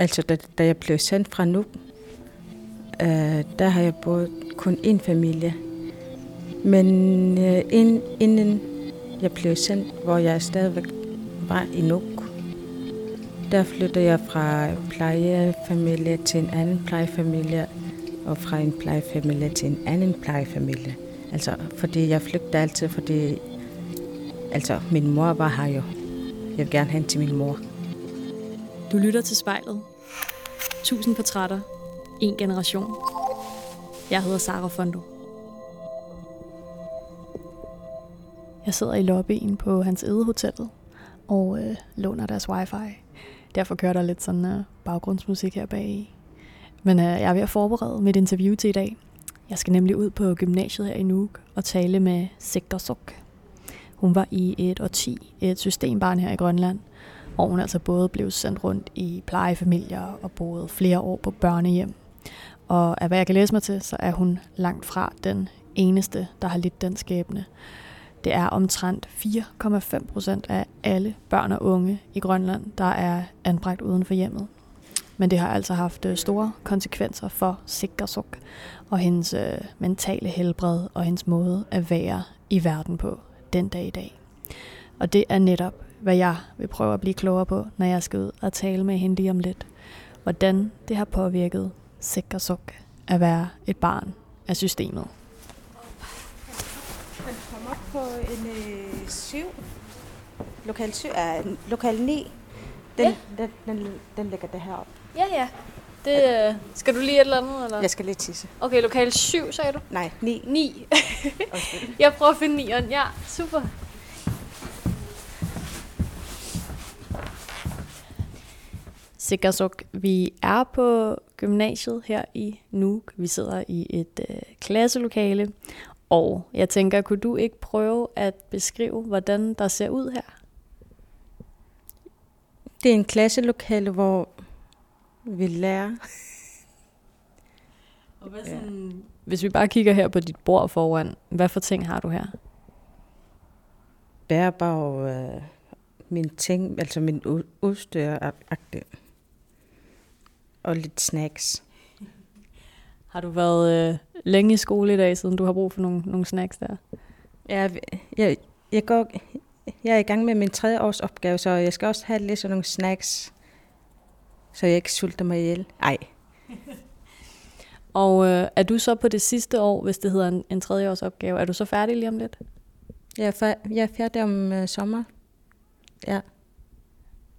Altså, da, da jeg blev sendt fra Nuuk, øh, der har jeg boet kun én familie. Men øh, ind, inden jeg blev sendt, hvor jeg stadigvæk var i Nuuk, der flyttede jeg fra plejefamilie til en anden plejefamilie, og fra en plejefamilie til en anden plejefamilie. Altså, fordi jeg flygtede altid, fordi altså, min mor var her jo. Jeg vil gerne hen til min mor. Du lytter til spejlet. 1000 portrætter. En generation. Jeg hedder Sara Fondo. Jeg sidder i lobbyen på hans edehotellet og øh, låner deres wifi. Derfor kører der lidt sådan øh, baggrundsmusik her bag. Men øh, jeg er ved at forberede mit interview til i dag. Jeg skal nemlig ud på gymnasiet her i Nuuk og tale med Sigter Suk. Hun var i et årti et systembarn her i Grønland, hvor hun altså både blev sendt rundt i plejefamilier og boede flere år på børnehjem. Og af hvad jeg kan læse mig til, så er hun langt fra den eneste, der har lidt den skæbne. Det er omtrent 4,5 procent af alle børn og unge i Grønland, der er anbragt uden for hjemmet. Men det har altså haft øh, store konsekvenser for Sikkersuk og hendes øh, mentale helbred og hendes måde at være i verden på den dag i dag. Og det er netop, hvad jeg vil prøve at blive klogere på, når jeg skal ud og tale med hende lige om lidt. Hvordan det har påvirket Sikkersuk at være et barn af systemet på en øh, 7. Lokal 7 er lokal 9. Den, ja. den, den, den ligger der heroppe. Ja, ja. Det, øh, skal du lige et eller andet? Eller? Jeg skal lige tisse. Okay, lokal 7, sagde du? Nej, 9. 9. jeg prøver at finde 9'eren. Ja, super. Sikkersuk, vi er på gymnasiet her i Nuuk. Vi sidder i et øh, klasselokale, og jeg tænker, kunne du ikke prøve at beskrive, hvordan der ser ud her? Det er en klasselokale, hvor vi lærer. Og hvad sådan, ja. Hvis vi bare kigger her på dit bord foran, hvad for ting har du her? Bærbar og øh, min ting, altså min udstyr og lidt snacks. Har du været øh, længe i skole i dag, siden du har brug for nogle, nogle snacks der? Ja, jeg, jeg, går, jeg er i gang med min tredje års opgave, så jeg skal også have lidt sådan nogle snacks, så jeg ikke sulter mig ihjel. Ej. Og øh, er du så på det sidste år, hvis det hedder en, en tredje års opgave, er du så færdig lige om lidt? Jeg er, fær- jeg er færdig om øh, sommer. Ja.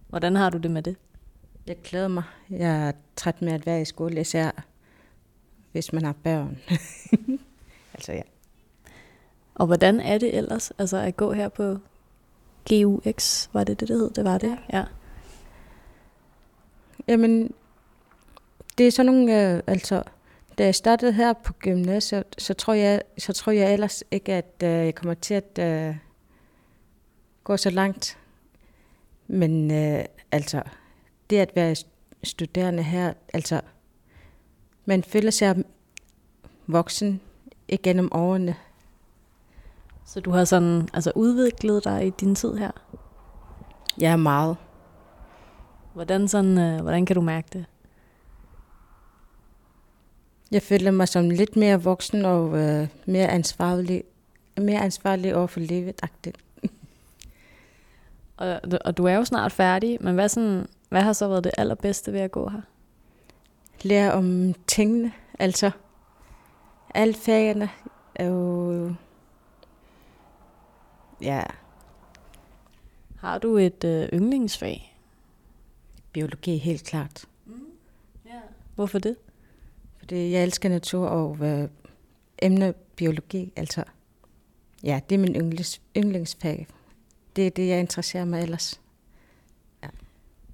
Hvordan har du det med det? Jeg glæder mig. Jeg er træt med at være i skole, især hvis man har børn. altså ja. Og hvordan er det ellers, altså at gå her på GUX, var det det, det hed? Det var det, ja. Jamen, det er sådan nogle, øh, altså, da jeg startede her på gymnasiet, så tror jeg, så tror jeg ellers ikke, at øh, jeg kommer til at øh, gå så langt. Men øh, altså, det at være studerende her, altså, man føler sig voksen igennem årene. Så du har sådan altså udviklet dig i din tid her? Ja, meget. Hvordan, sådan, øh, hvordan kan du mærke det? Jeg føler mig som lidt mere voksen og øh, mere ansvarlig, mere ansvarlig over for livet. og, og du er jo snart færdig, men hvad, sådan, hvad har så været det allerbedste ved at gå her? lære om tingene. Altså, alle fagene er jo... Ja. Har du et øh, yndlingsfag? Biologi, helt klart. Mm. Yeah. Hvorfor det? Fordi jeg elsker natur og øh, emne biologi, altså. Ja, det er min yndlings, yndlingsfag. Det er det, jeg interesserer mig ellers.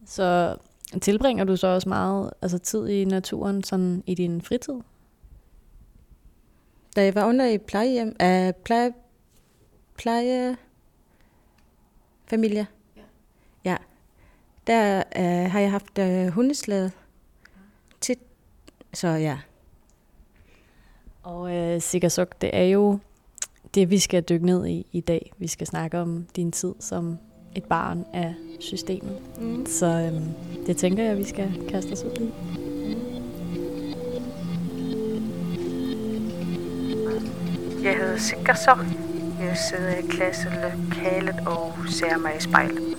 Så Tilbringer du så også meget altså tid i naturen sådan i din fritid? Da jeg var under i plejehjem, uh, pleje, pleje familie, ja. ja. der uh, har jeg haft uh, hundeslæde tit, så ja. Og uh, Sikkersuk, det er jo det, vi skal dykke ned i i dag. Vi skal snakke om din tid som et barn af systemet. Mm. Så øhm, det tænker jeg, at vi skal kaste os ud i. Jeg hedder Sikkersok. Jeg sidder i klasselokalet og ser mig i spejlet.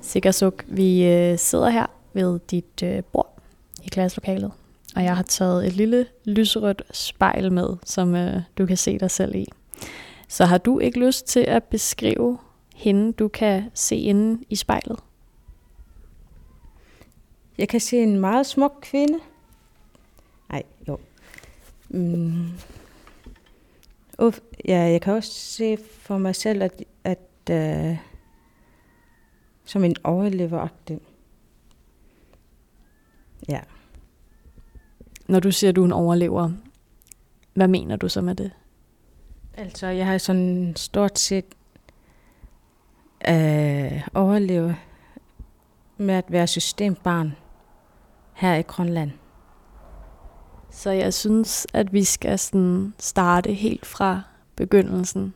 Sikkersuk, vi øh, sidder her ved dit øh, bord i klasselokalet, og jeg har taget et lille lyserødt spejl med, som øh, du kan se dig selv i. Så har du ikke lyst til at beskrive hende, du kan se inde i spejlet? Jeg kan se en meget smuk kvinde. Nej, jo. Mm. Uf, ja, jeg kan også se for mig selv, at, at uh, som en overleveragtig. Ja. Når du siger, at du er en overlever, hvad mener du så med det? Altså, jeg har sådan stort set øh, overlevet med at være systembarn her i Grønland. Så jeg synes, at vi skal sådan starte helt fra begyndelsen,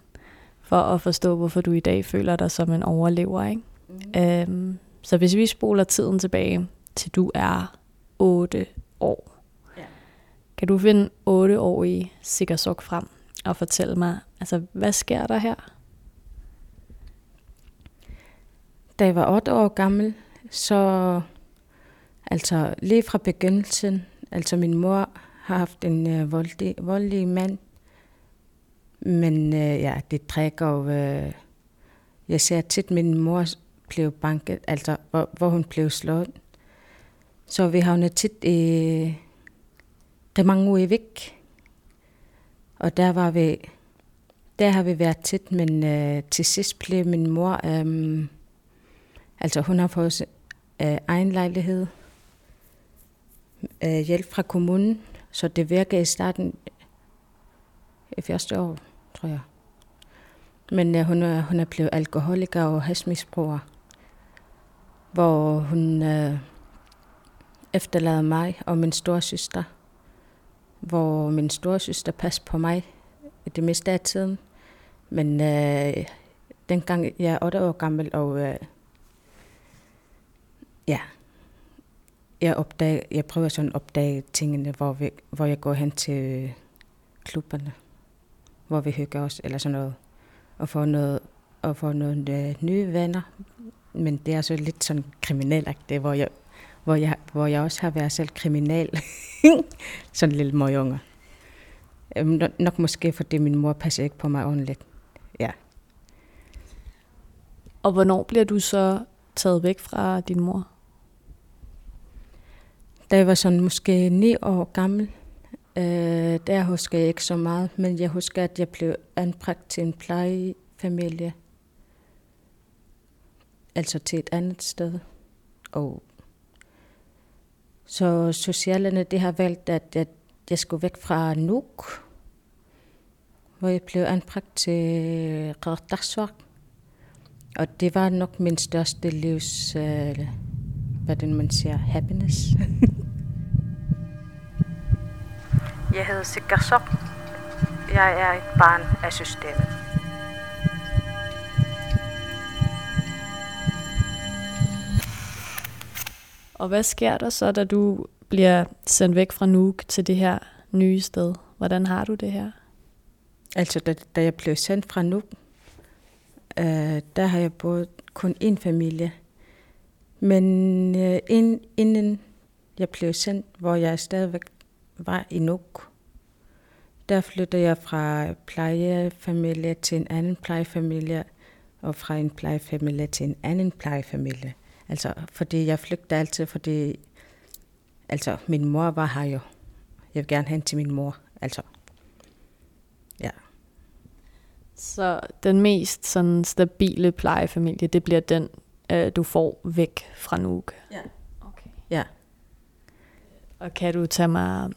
for at forstå, hvorfor du i dag føler dig som en overlever. Ikke? Mm. Øhm, så hvis vi spoler tiden tilbage til du er 8 år, ja. kan du finde 8 år i Sikkersuk frem og fortælle mig, altså hvad sker der her? Da jeg var 8 år gammel, så altså lige fra begyndelsen, altså min mor har haft en øh, voldelig, voldelig mand, men øh, ja, det trækker jo, øh, jeg ser tit min mor blev banket, altså hvor, hvor hun blev slået. Så vi havnede tit i Remanguvik. Og der var vi, der har vi været tæt, men øh, til sidst blev min mor, øh, altså hun har fået øh, egen lejlighed, øh, hjælp fra kommunen, så det virkede i starten i første år, tror jeg. Men øh, hun, er, hun er blevet alkoholiker og hasmisbruger hvor hun øh, efterlader mig og min store søster, hvor min store søster på mig det meste af tiden. Men øh, dengang jeg er 8 år gammel, og øh, ja, jeg, opdager, jeg prøver sådan at opdage tingene, hvor, vi, hvor jeg går hen til klubberne, hvor vi hygger os, eller sådan noget, og får noget, og får nogle øh, nye venner, men det er så lidt sådan kriminelagtigt, hvor jeg, hvor jeg, hvor jeg også har været selv kriminal. sådan en lille møgunge. Øhm, nok måske, fordi min mor passer ikke på mig ordentligt. Ja. Og hvornår bliver du så taget væk fra din mor? Da jeg var sådan måske ni år gammel, øh, der husker jeg ikke så meget, men jeg husker, at jeg blev anbragt til en plejefamilie altså til et andet sted. Og så socialerne det har valgt, at, at jeg skulle væk fra Nuuk, hvor jeg blev anbragt til Qardarsvaq. Og det var nok min største livs, øh, hvad den man siger, happiness. jeg hedder Sikkersok. Jeg er et barn af systemet. Og hvad sker der så, da du bliver sendt væk fra Nuuk til det her nye sted? Hvordan har du det her? Altså, da, da jeg blev sendt fra Nuuk, øh, der har jeg boet kun én familie. Men øh, ind, inden jeg blev sendt, hvor jeg stadigvæk var i Nuuk, der flyttede jeg fra plejefamilie til en anden plejefamilie, og fra en plejefamilie til en anden plejefamilie. Altså, fordi jeg flygter altid, fordi altså, min mor var her jo. Jeg vil gerne hen til min mor. Altså, ja. Så den mest sådan stabile plejefamilie, det bliver den, øh, du får væk fra Nuuk? Ja. Okay. Ja. Og kan du tage mig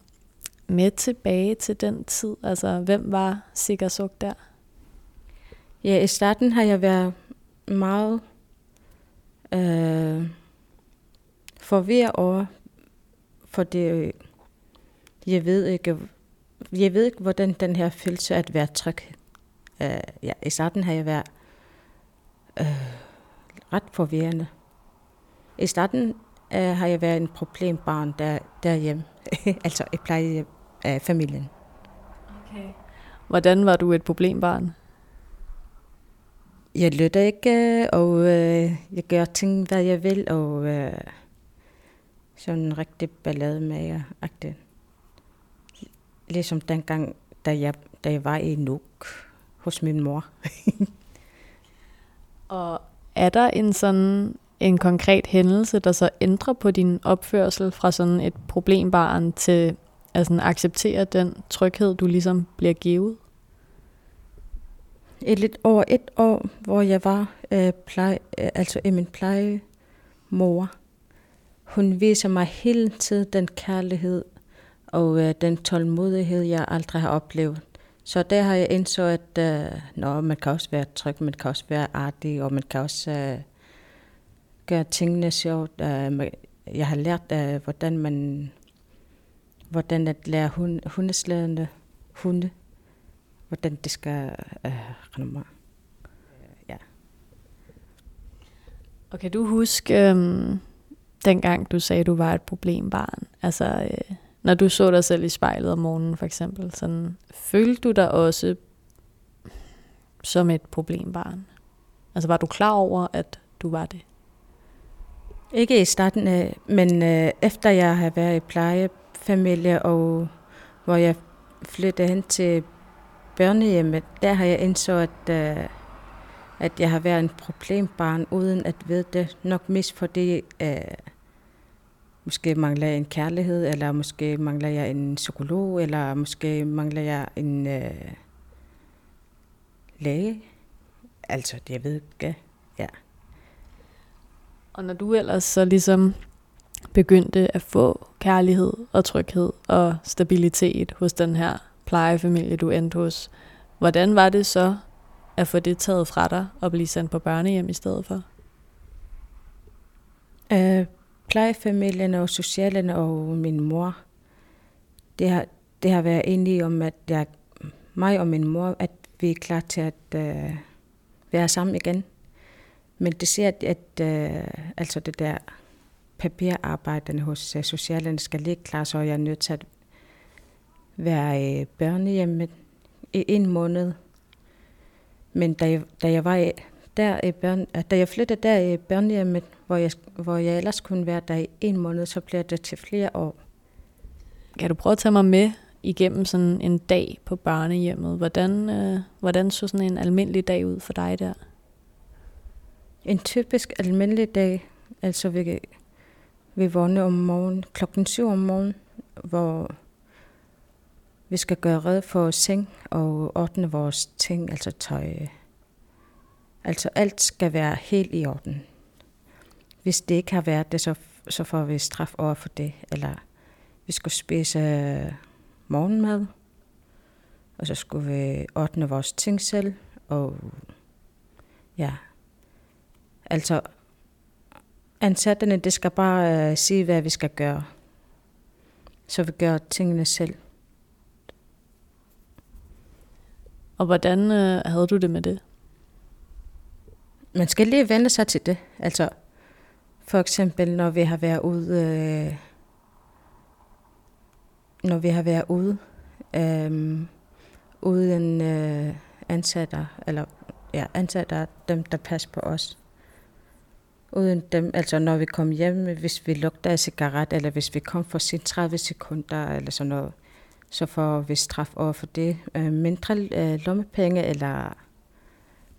med tilbage til den tid? Altså, hvem var Sikkersuk der? Ja, i starten har jeg været meget øh, forvirret over, for det, øh, jeg ved ikke, jeg ved ikke, hvordan den her følelse at være tryg Øh, ja, I starten har jeg været øh, ret forvirrende. I starten øh, har jeg været en problembarn der, derhjemme, altså i pleje af øh, familien. Okay. Hvordan var du et problembarn? Jeg lytter ikke, øh, og øh, jeg gør ting, hvad jeg vil, og øh, sådan en rigtig ballademager-agtig. Ligesom dengang, da jeg, da jeg var i Nuuk hos min mor. og er der en sådan en konkret hændelse, der så ændrer på din opførsel fra sådan et problembarn til at sådan acceptere den tryghed, du ligesom bliver givet? Et lidt over et år, hvor jeg var øh, pleje, øh, altså i min plejemor. Hun viser mig hele tiden den kærlighed og øh, den tålmodighed, jeg aldrig har oplevet. Så der har jeg indså, at øh, nå, man kan også være tryg, man kan også være artig, og man kan også øh, gøre tingene sjovt. Øh, jeg har lært, øh, hvordan man hvordan at lære hund, hundeslædende hunde, hvordan det skal øh, rende mig. Ja. Og kan du huske, øhm, dengang du sagde, du var et problembarn? Altså, øh, når du så dig selv i spejlet om morgenen for eksempel, sådan, følte du dig også som et problembarn? Altså var du klar over, at du var det? Ikke i starten af, men øh, efter jeg har været i plejefamilie, og hvor jeg flyttede hen til børnehjemmet, der har jeg indså, at, øh, at jeg har været en problembarn, uden at vide det. Nok mest fordi, øh, måske mangler jeg en kærlighed, eller måske mangler jeg en psykolog, eller måske mangler jeg en øh, læge. Altså, det jeg ved ikke. Ja. Og når du ellers så ligesom begyndte at få kærlighed og tryghed og stabilitet hos den her plejefamilie, du endte hos, hvordan var det så at få det taget fra dig og blive sendt på børnehjem i stedet for? Øh, plejefamilien og socialen og min mor, det har, det har været enige om, at jeg, mig og min mor, at vi er klar til at øh, være sammen igen. Men det ser, at, at øh, altså det der papirarbejderne hos uh, socialen skal ligge klar, så jeg er nødt til at være i børnehjemmet i en måned. Men da jeg, da jeg var der i børn, da jeg flyttede der i børnehjemmet, hvor jeg, hvor jeg ellers kunne være der i en måned, så bliver det til flere år. Kan du prøve at tage mig med igennem sådan en dag på børnehjemmet? Hvordan, øh, hvordan så sådan en almindelig dag ud for dig der? En typisk almindelig dag, altså vi, vi vågner om morgenen, klokken syv om morgenen, hvor vi skal gøre red for seng og ordne vores ting, altså tøj. Altså alt skal være helt i orden. Hvis det ikke har været det, så, så får vi straf over for det. Eller vi skulle spise morgenmad, og så skulle vi ordne vores ting selv. Og ja, altså ansatterne, det skal bare uh, sige, hvad vi skal gøre. Så vi gør tingene selv. Og hvordan øh, havde du det med det? Man skal lige vende sig til det. Altså, for eksempel, når vi har været ude, øh, når vi har været ude, øh, uden øh, ansatte, eller ja, ansatte dem, der passer på os. Uden dem, altså når vi kom hjem, hvis vi lugter af cigaret, eller hvis vi kom for sin 30 sekunder, eller sådan noget, så får vi straf over for det. Øh, mindre øh, lommepenge, eller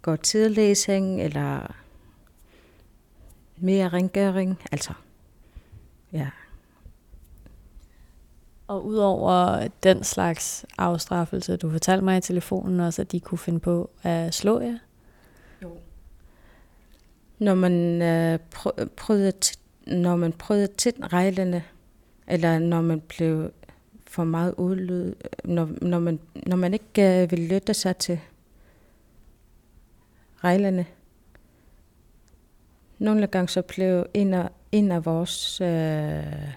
går tidlæsning, eller mere rengøring. Altså, ja. Og udover den slags afstraffelse, du fortalte mig i telefonen også, at de kunne finde på at slå jer? Jo. Når man øh, prøvede, når man prøvede til reglerne, eller når man blev for meget udlyd, når, når, man, når man ikke øh, vil lytte sig til reglerne. Nogle gange så blev en af, en af vores øh,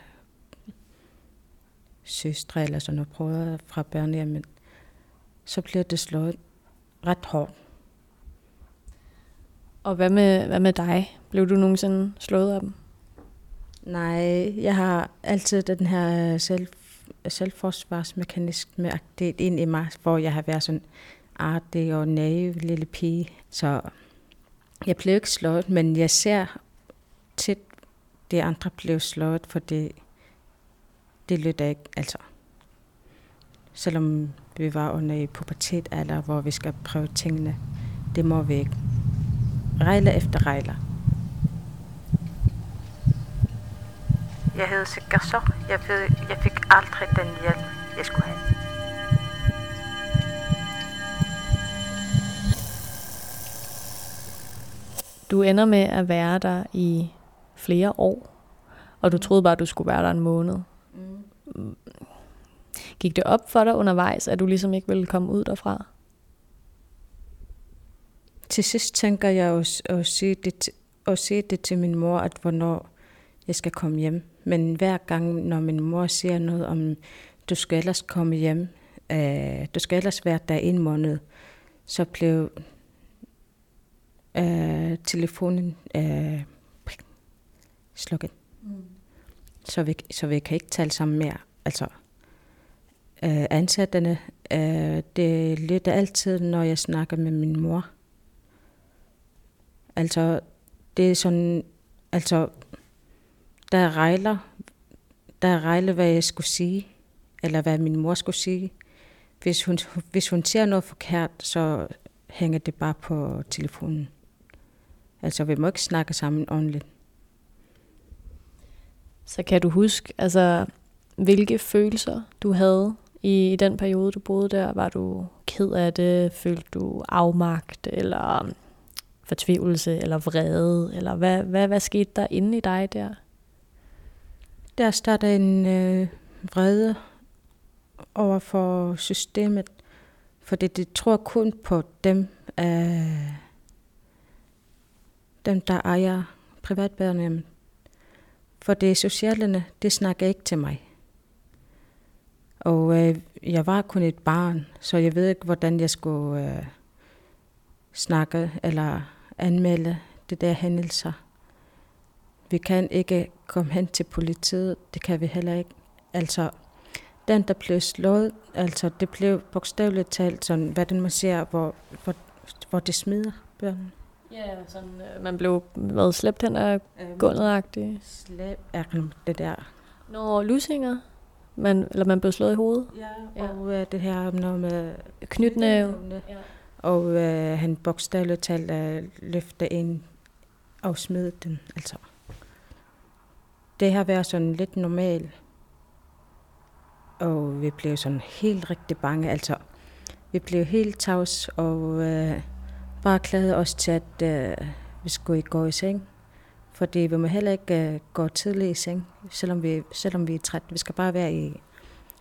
søstre eller sådan noget prøver fra børnehjemmet, så blev det slået ret hårdt. Og hvad med, hvad med dig? Blev du nogensinde slået af dem? Nej, jeg har altid den her selv, selvforsvarsmekanisme med det ind i mig, hvor jeg har været sådan artig og naiv lille pige. Så jeg blev ikke slået, men jeg ser tit, det andre blev slået, for det lytter ikke, altså. Selvom vi var under i pubertet eller hvor vi skal prøve tingene, det må vi ikke. Regler efter regler. Jeg hed sikkert så. Jeg, ved, jeg fik aldrig den hjælp, jeg skulle have. Du ender med at være der i flere år, og du troede bare, at du skulle være der en måned. Mm. Gik det op for dig undervejs, at du ligesom ikke ville komme ud derfra? Til sidst tænker jeg at, at, sige det, at sige det til min mor, at hvornår jeg skal komme hjem. Men hver gang, når min mor siger noget om, du skal ellers komme hjem, øh, du skal ellers være der en måned, så blev øh, telefonen øh, slukket. Mm. Så, vi, så vi kan ikke tale sammen mere. Altså, øh, ansætterne, øh, det lytter altid, når jeg snakker med min mor. Altså, det er sådan, altså, der regler, der regler, hvad jeg skulle sige, eller hvad min mor skulle sige. Hvis hun, hvis hun ser noget forkert, så hænger det bare på telefonen. Altså, vi må ikke snakke sammen ordentligt. Så kan du huske, altså, hvilke følelser du havde i den periode, du boede der? Var du ked af det? Følte du afmagt, eller fortvivlelse, eller vrede? Eller hvad, hvad, hvad skete der inde i dig der? Der starter en øh, vrede over for systemet, fordi det tror kun på dem, øh, dem der ejer privatbørnene. For det socialerne, det snakker ikke til mig. Og øh, jeg var kun et barn, så jeg ved ikke, hvordan jeg skulle øh, snakke eller anmelde det der hændelser. Vi kan ikke komme hen til politiet, det kan vi heller ikke. Altså, den, der blev slået, altså det blev bogstaveligt talt sådan, hvad den man ser, hvor, hvor, hvor det smider børnene. Ja, sådan, øh, man blev hvad, slæbt hen af øhm, gulvet Slæb er det der. Når lusinger? Man, eller man blev slået i hovedet? Ja, ja. og øh, det her noget med knytnæve. Ja. Og øh, han bogstaveligt talt øh, løfte ind og smed den. Altså. Det har været sådan lidt normalt. Og vi blev sådan helt rigtig bange. Altså, vi blev helt tavs og øh, bare klædte os til, at øh, vi skulle ikke gå i seng. Fordi vi må heller ikke øh, gå tidligt i seng, selvom vi, selvom vi er trætte. Vi skal bare være i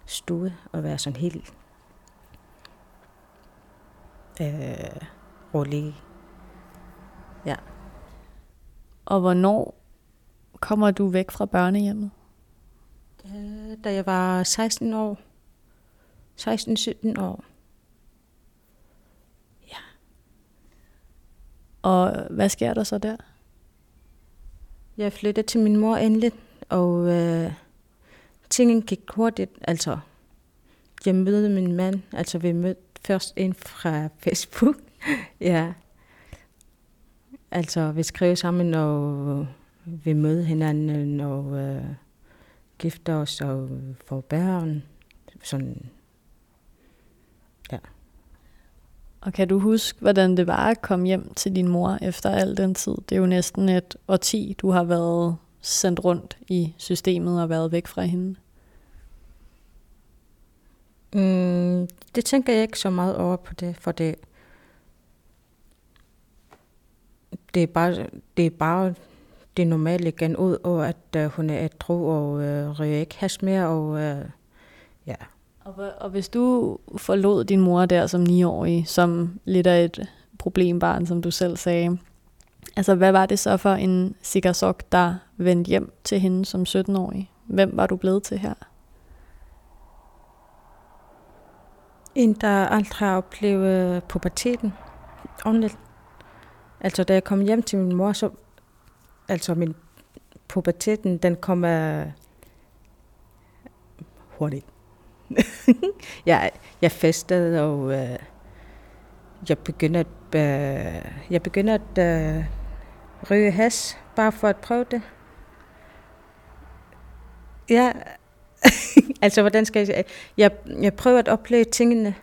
stue og være sådan helt øh, rolig. Ja. Og hvornår kommer du væk fra børnehjemmet? Øh, da jeg var 16 år. 16-17 år. Ja. Og hvad sker der så der? Jeg flyttede til min mor endelig, og øh, tingene gik hurtigt. Altså, jeg mødte min mand, altså vi mødte først en fra Facebook. ja. Altså, vi skrev sammen, og vi mødte hinanden, og øh, gifter os og får børn. Sådan, ja. Og kan du huske, hvordan det var at komme hjem til din mor efter al den tid? Det er jo næsten et årti, du har været sendt rundt i systemet og været væk fra hende. Mm, det tænker jeg ikke så meget over på det, for det, det er bare, det er bare det normale igen, ud over at uh, hun er ædru og uh, ryger ikke has mere, og uh, ja. Og, og hvis du forlod din mor der som 9-årig, som lidt af et problembarn, som du selv sagde, altså hvad var det så for en sikkersok, der vendte hjem til hende som 17-årig? Hvem var du blevet til her? En, der aldrig har oplevet puberteten ordentligt. Altså, da jeg kom hjem til min mor, så... Altså, min puberteten, den kommer hurtigt. jeg, jeg festede, og øh, jeg begyndte at, øh, jeg begyndte at øh, ryge has, bare for at prøve det. Ja, altså hvordan skal jeg? Jeg, jeg prøver at opleve tingene.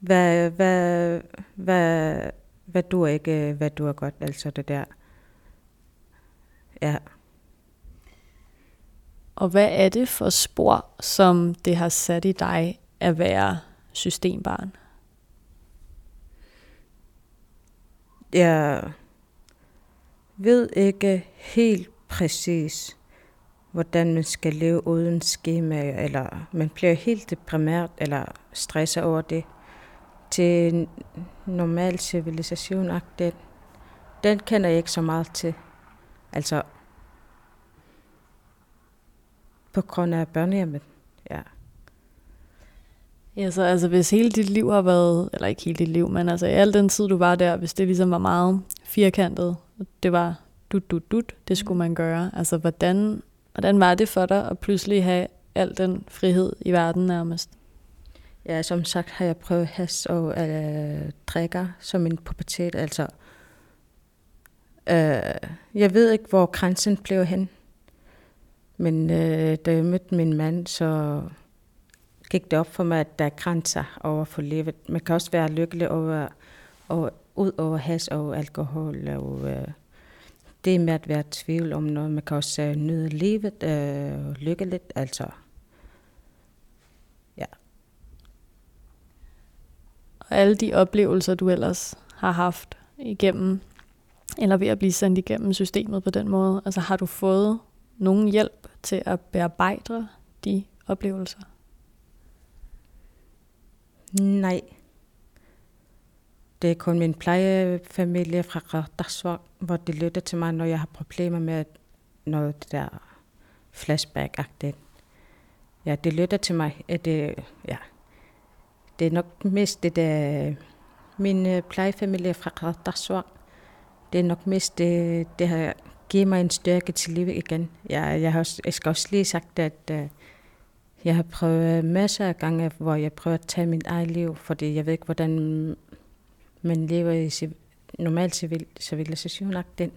Hvad, hvad, hvad, hvad du ikke, hvad du er godt, altså det der. Ja. Og hvad er det for spor, som det har sat i dig at være systembarn? Jeg ved ikke helt præcis, hvordan man skal leve uden skema, eller man bliver helt deprimeret eller stresset over det. Til normal civilisation, den, den kender jeg ikke så meget til. Altså, på grund af børnehjemmet, ja. Ja, så altså hvis hele dit liv har været, eller ikke hele dit liv, men altså i al den tid, du var der, hvis det ligesom var meget firkantet, det var dut, dut, dut, det skulle man gøre. Altså hvordan Hvordan var det for dig at pludselig have al den frihed i verden nærmest? Ja, som sagt har jeg prøvet has og øh, drikker som en pubertet. Altså, øh, jeg ved ikke, hvor grænsen blev hen. Men øh, da jeg mødte min mand, så gik det op for mig, at der er grænser over for livet. Man kan også være lykkelig over, over, ud over has og alkohol og øh, det med at være i tvivl om noget. Man kan også øh, nyde livet uh, lykkeligt. Altså, ja. Og alle de oplevelser, du ellers har haft igennem, eller ved at blive sendt igennem systemet på den måde, altså har du fået nogen hjælp til at bearbejde de oplevelser? Nej. Det er kun min plejefamilie fra Radarsvang, hvor de lytter til mig, når jeg har problemer med noget det der flashback-agtigt. Ja, det lytter til mig. At det, ja, det er nok mest det der, øh, min øh, plejefamilie fra Radarsvang. Det er nok mest det, det har givet mig en styrke til livet igen. Jeg, jeg, har også, jeg skal også lige sagt, at uh, jeg har prøvet masser af gange, hvor jeg prøver at tage mit eget liv, fordi jeg ved ikke, hvordan man lever i normal civil, civilisation. Den.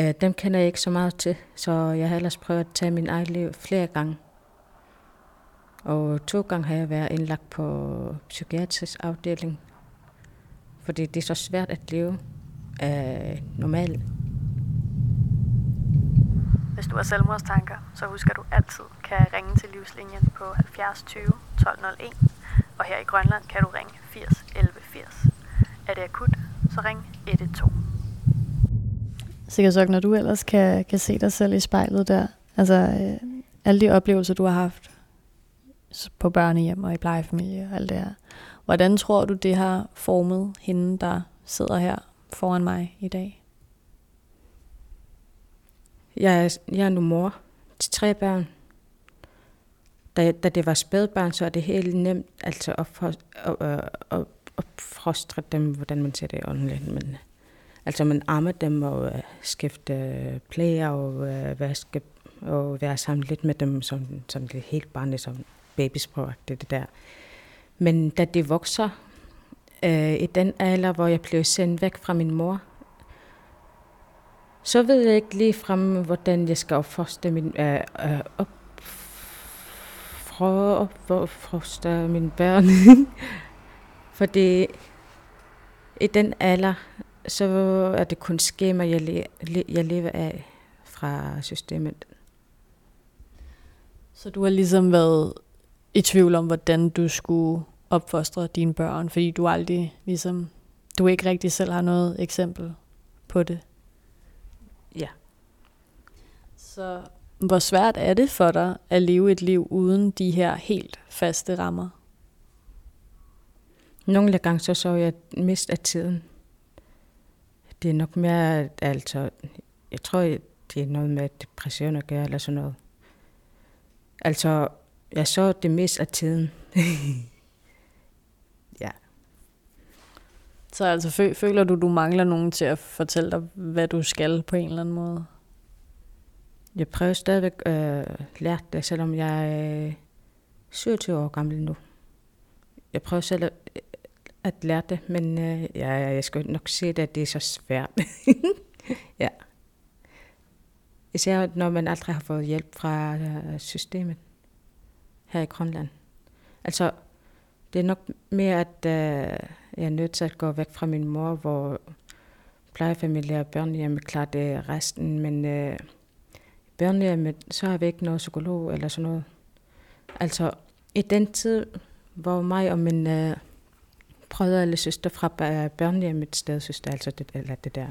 Uh, dem kender jeg ikke så meget til, så jeg har ellers prøvet at tage min eget liv flere gange. Og to gange har jeg været indlagt på psykiatrisk afdeling, fordi det er så svært at leve uh, normalt. Hvis du har selvmordstanker, så husker du altid kan ringe til livslinjen på 70 20 1201 og her i Grønland kan du ringe 80 11 80. Er det akut, så ring 112. Sikkert så, når du ellers kan, kan se dig selv i spejlet der, altså øh, alle de oplevelser, du har haft på børnehjem og i plejefamilie og alt det her. Hvordan tror du, det har formet hende, der sidder her foran mig i dag? Jeg er, jeg er nu mor til tre børn da, da det var spædbørn, så er det helt nemt altså at, for, at, at, at frostre dem, hvordan man ser det ordentligt. Men, altså man armer dem og øh, uh, skifte plager og uh, vaske og være sammen lidt med dem, som, som det helt barnet, som babysprog, det, det der. Men da det vokser, øh, i den alder, hvor jeg blev sendt væk fra min mor, så ved jeg ikke lige frem, hvordan jeg skal opfostre min, øh, øh op, prøve at opfostre mine børn. Fordi i den alder, så er det kun skema, jeg, le- jeg lever af fra systemet. Så du har ligesom været i tvivl om, hvordan du skulle opfostre dine børn, fordi du aldrig ligesom, du ikke rigtig selv har noget eksempel på det. Ja. Så hvor svært er det for dig at leve et liv uden de her helt faste rammer? Nogle gange så så jeg mest af tiden. Det er nok mere, altså, jeg tror, det er noget med depression at gøre, eller sådan noget. Altså, jeg så det mest af tiden. ja. Så altså føler du, du mangler nogen til at fortælle dig, hvad du skal på en eller anden måde? Jeg prøver stadigvæk at øh, lære det, selvom jeg er øh, 27 år gammel nu. Jeg prøver selv at, at lære det, men øh, jeg, jeg skal nok se det, at det er så svært. ja. Især når man aldrig har fået hjælp fra øh, systemet her i Grønland. Altså, det er nok mere, at øh, jeg er nødt til at gå væk fra min mor, hvor plejefamilie og børnehjem klarer det resten, men øh, børnehjemmet, så har vi ikke noget psykolog eller sådan noget. Altså, i den tid, hvor mig og min øh, brødre eller søster fra øh, børnehjemmet stedsøster, altså det, eller det der,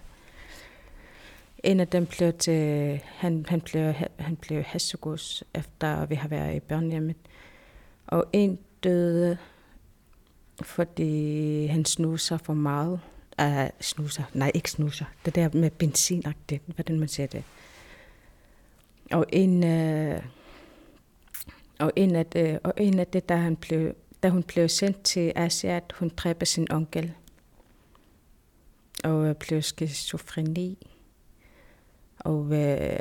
en af dem blev til, han, han blev, han blev hestegods, efter vi har været i børnehjemmet. Og en døde, fordi han snuser for meget. Ah, uh, snuser, nej ikke snuser. Det der med benzinagtigt, hvordan man siger det. Og en, uh, og en af det, og en af det, da, han blev, da hun blev sendt til Asiat, hun dræber sin onkel. Og øh, blev skizofreni. Og øh,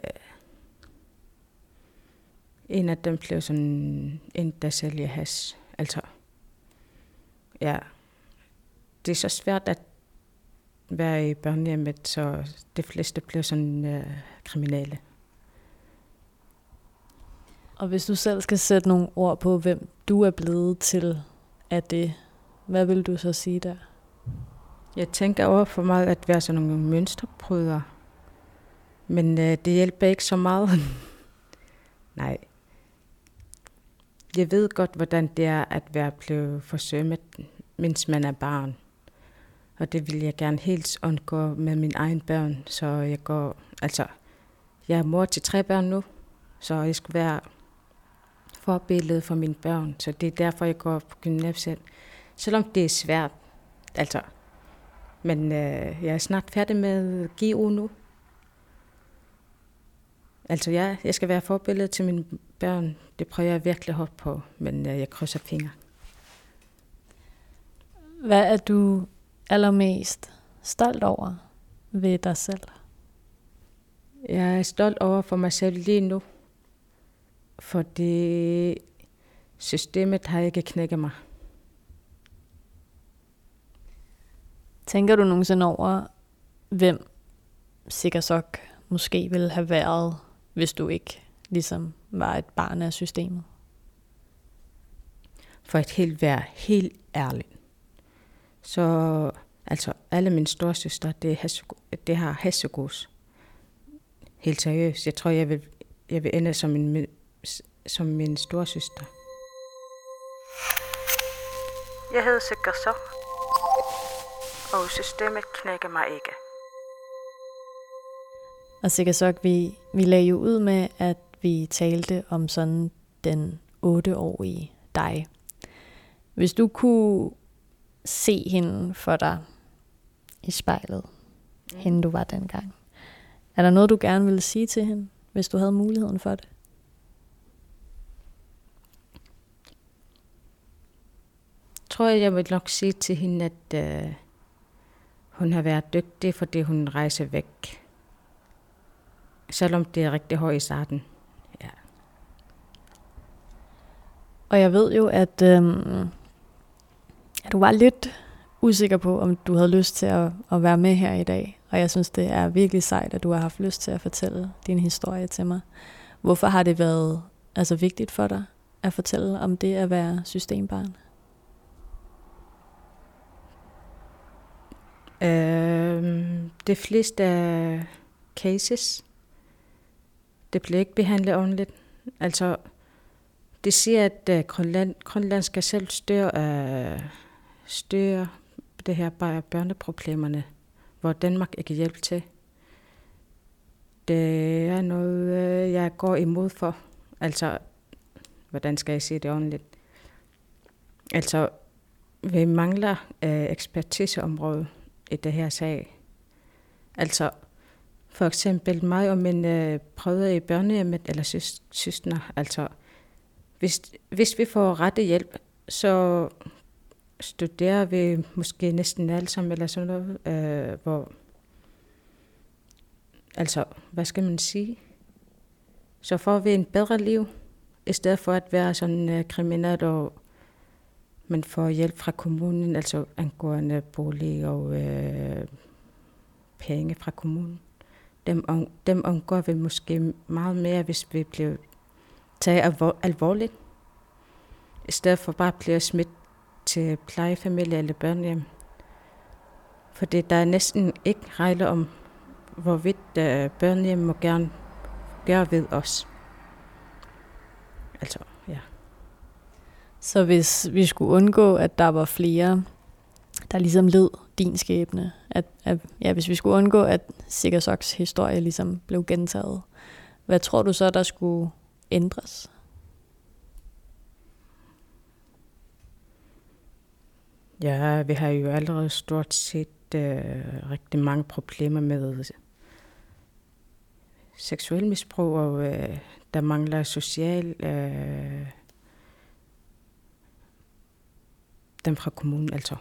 en af dem blev sådan en, der sælger has. Altså, ja, det er så svært at være i børnehjemmet, så de fleste bliver sådan øh, kriminelle. Og hvis du selv skal sætte nogle ord på, hvem du er blevet til af det, hvad vil du så sige der? Jeg tænker over for mig at være sådan nogle mønsterbrydere. Men øh, det hjælper ikke så meget. Nej. Jeg ved godt, hvordan det er at være blevet forsømmet, mens man er barn. Og det vil jeg gerne helt undgå med mine egne børn. Så jeg går, altså, jeg er mor til tre børn nu, så jeg skal være forbillede for mine børn. Så det er derfor, jeg går på gymnasiet. Selvom det er svært, altså. Men øh, jeg er snart færdig med GU nu. Altså ja, jeg skal være forbillede til mine børn. Det prøver jeg virkelig hårdt på, men øh, jeg krydser fingre. Hvad er du allermest stolt over ved dig selv? Jeg er stolt over for mig selv lige nu, fordi systemet har ikke knækket mig. Tænker du nogensinde over, hvem Sikkersok måske ville have været hvis du ikke ligesom var et barn af systemet? For at helt være helt ærlig. Så altså alle mine storsøstre, det, det har hestegos. Helt seriøst. Jeg tror, jeg vil, jeg vil ende som min, som min storsøster. Jeg hedder Sikker så, og systemet knækker mig ikke. Og sikkert så, vi, vi lagde jo ud med, at vi talte om sådan den 8-årige dig. Hvis du kunne se hende for dig i spejlet, mm. hende du var dengang, er der noget, du gerne ville sige til hende, hvis du havde muligheden for det? Jeg tror, jeg vil nok sige til hende, at uh, hun har været dygtig, fordi hun rejser væk selvom det er rigtig højt i starten. Ja. Og jeg ved jo, at, øhm, at du var lidt usikker på, om du havde lyst til at, at være med her i dag. Og jeg synes, det er virkelig sejt, at du har haft lyst til at fortælle din historie til mig. Hvorfor har det været altså, vigtigt for dig at fortælle om det at være systembarn? Øhm, det fleste cases det bliver ikke behandlet ordentligt. Altså, det siger, at uh, Grønland, Grønland skal selv styre, uh, styre det her børneproblemerne, hvor Danmark ikke hjælper til. Det er noget, uh, jeg går imod for. Altså, hvordan skal jeg sige det ordentligt? Altså, vi mangler uh, ekspertiseområde i det her sag. Altså, for eksempel mig og min øh, brødre i børnehjemmet, eller søs, søstre, altså hvis, hvis vi får rette hjælp, så studerer vi måske næsten alle sammen, eller sådan noget, øh, hvor, altså, hvad skal man sige? Så får vi en bedre liv, i stedet for at være sådan øh, kriminelt, og man får hjælp fra kommunen, altså angående bolig og øh, penge fra kommunen. Dem, dem omgår vi måske meget mere, hvis vi bliver taget alvorligt, i stedet for bare at blive smidt til plejefamilie eller børnehjem. For det der er næsten ikke regler om, hvorvidt øh, børnehjem må gerne gøre ved os. Altså, ja. Så hvis vi skulle undgå, at der var flere, der ligesom led din skæbne, at, at ja, hvis vi skulle undgå, at Sikkersoks historie ligesom blev gentaget, hvad tror du så, der skulle ændres? Ja, vi har jo allerede stort set øh, rigtig mange problemer med seksuel misbrug, og øh, der mangler social... Øh, dem fra kommunen, altså.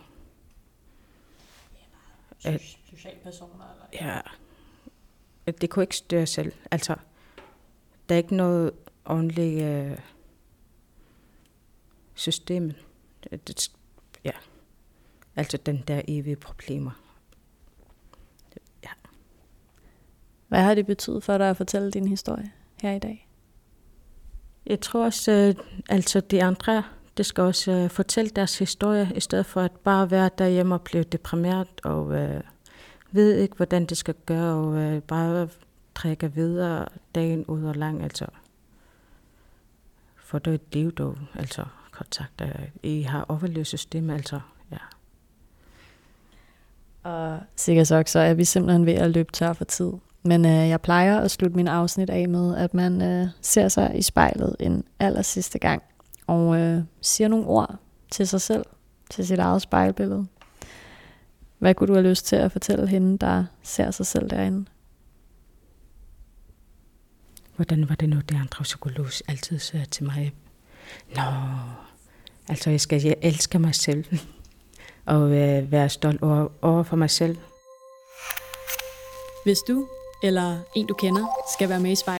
Ja, personer, eller? Ja. Det kunne ikke styre selv. Altså, der er ikke noget ordentligt øh, system. Ja. Altså den der evige problemer. Ja. Hvad har det betydet for dig at fortælle din historie her i dag? Jeg tror også, at altså de andre, det skal også uh, fortælle deres historie, i stedet for at bare være derhjemme og blive deprimeret og uh, ved ikke, hvordan det skal gøre, og uh, bare trække videre dagen ud og lang. Altså, for det er du altså, kontakter. I har overløst system, altså ja. og sikkert nok, så er vi simpelthen ved at løbe tør for tid. Men øh, jeg plejer at slutte min afsnit af med, at man øh, ser sig i spejlet en aller sidste gang, og øh, siger nogle ord til sig selv, til sit eget spejlbillede. Hvad kunne du have lyst til at fortælle hende, der ser sig selv derinde? Hvordan var det nu, det andre psykolog altid sagde til mig? Nå, altså jeg skal jeg elske mig selv og øh, være stolt over, over for mig selv. Hvis du eller en du kender skal være med i spejlet,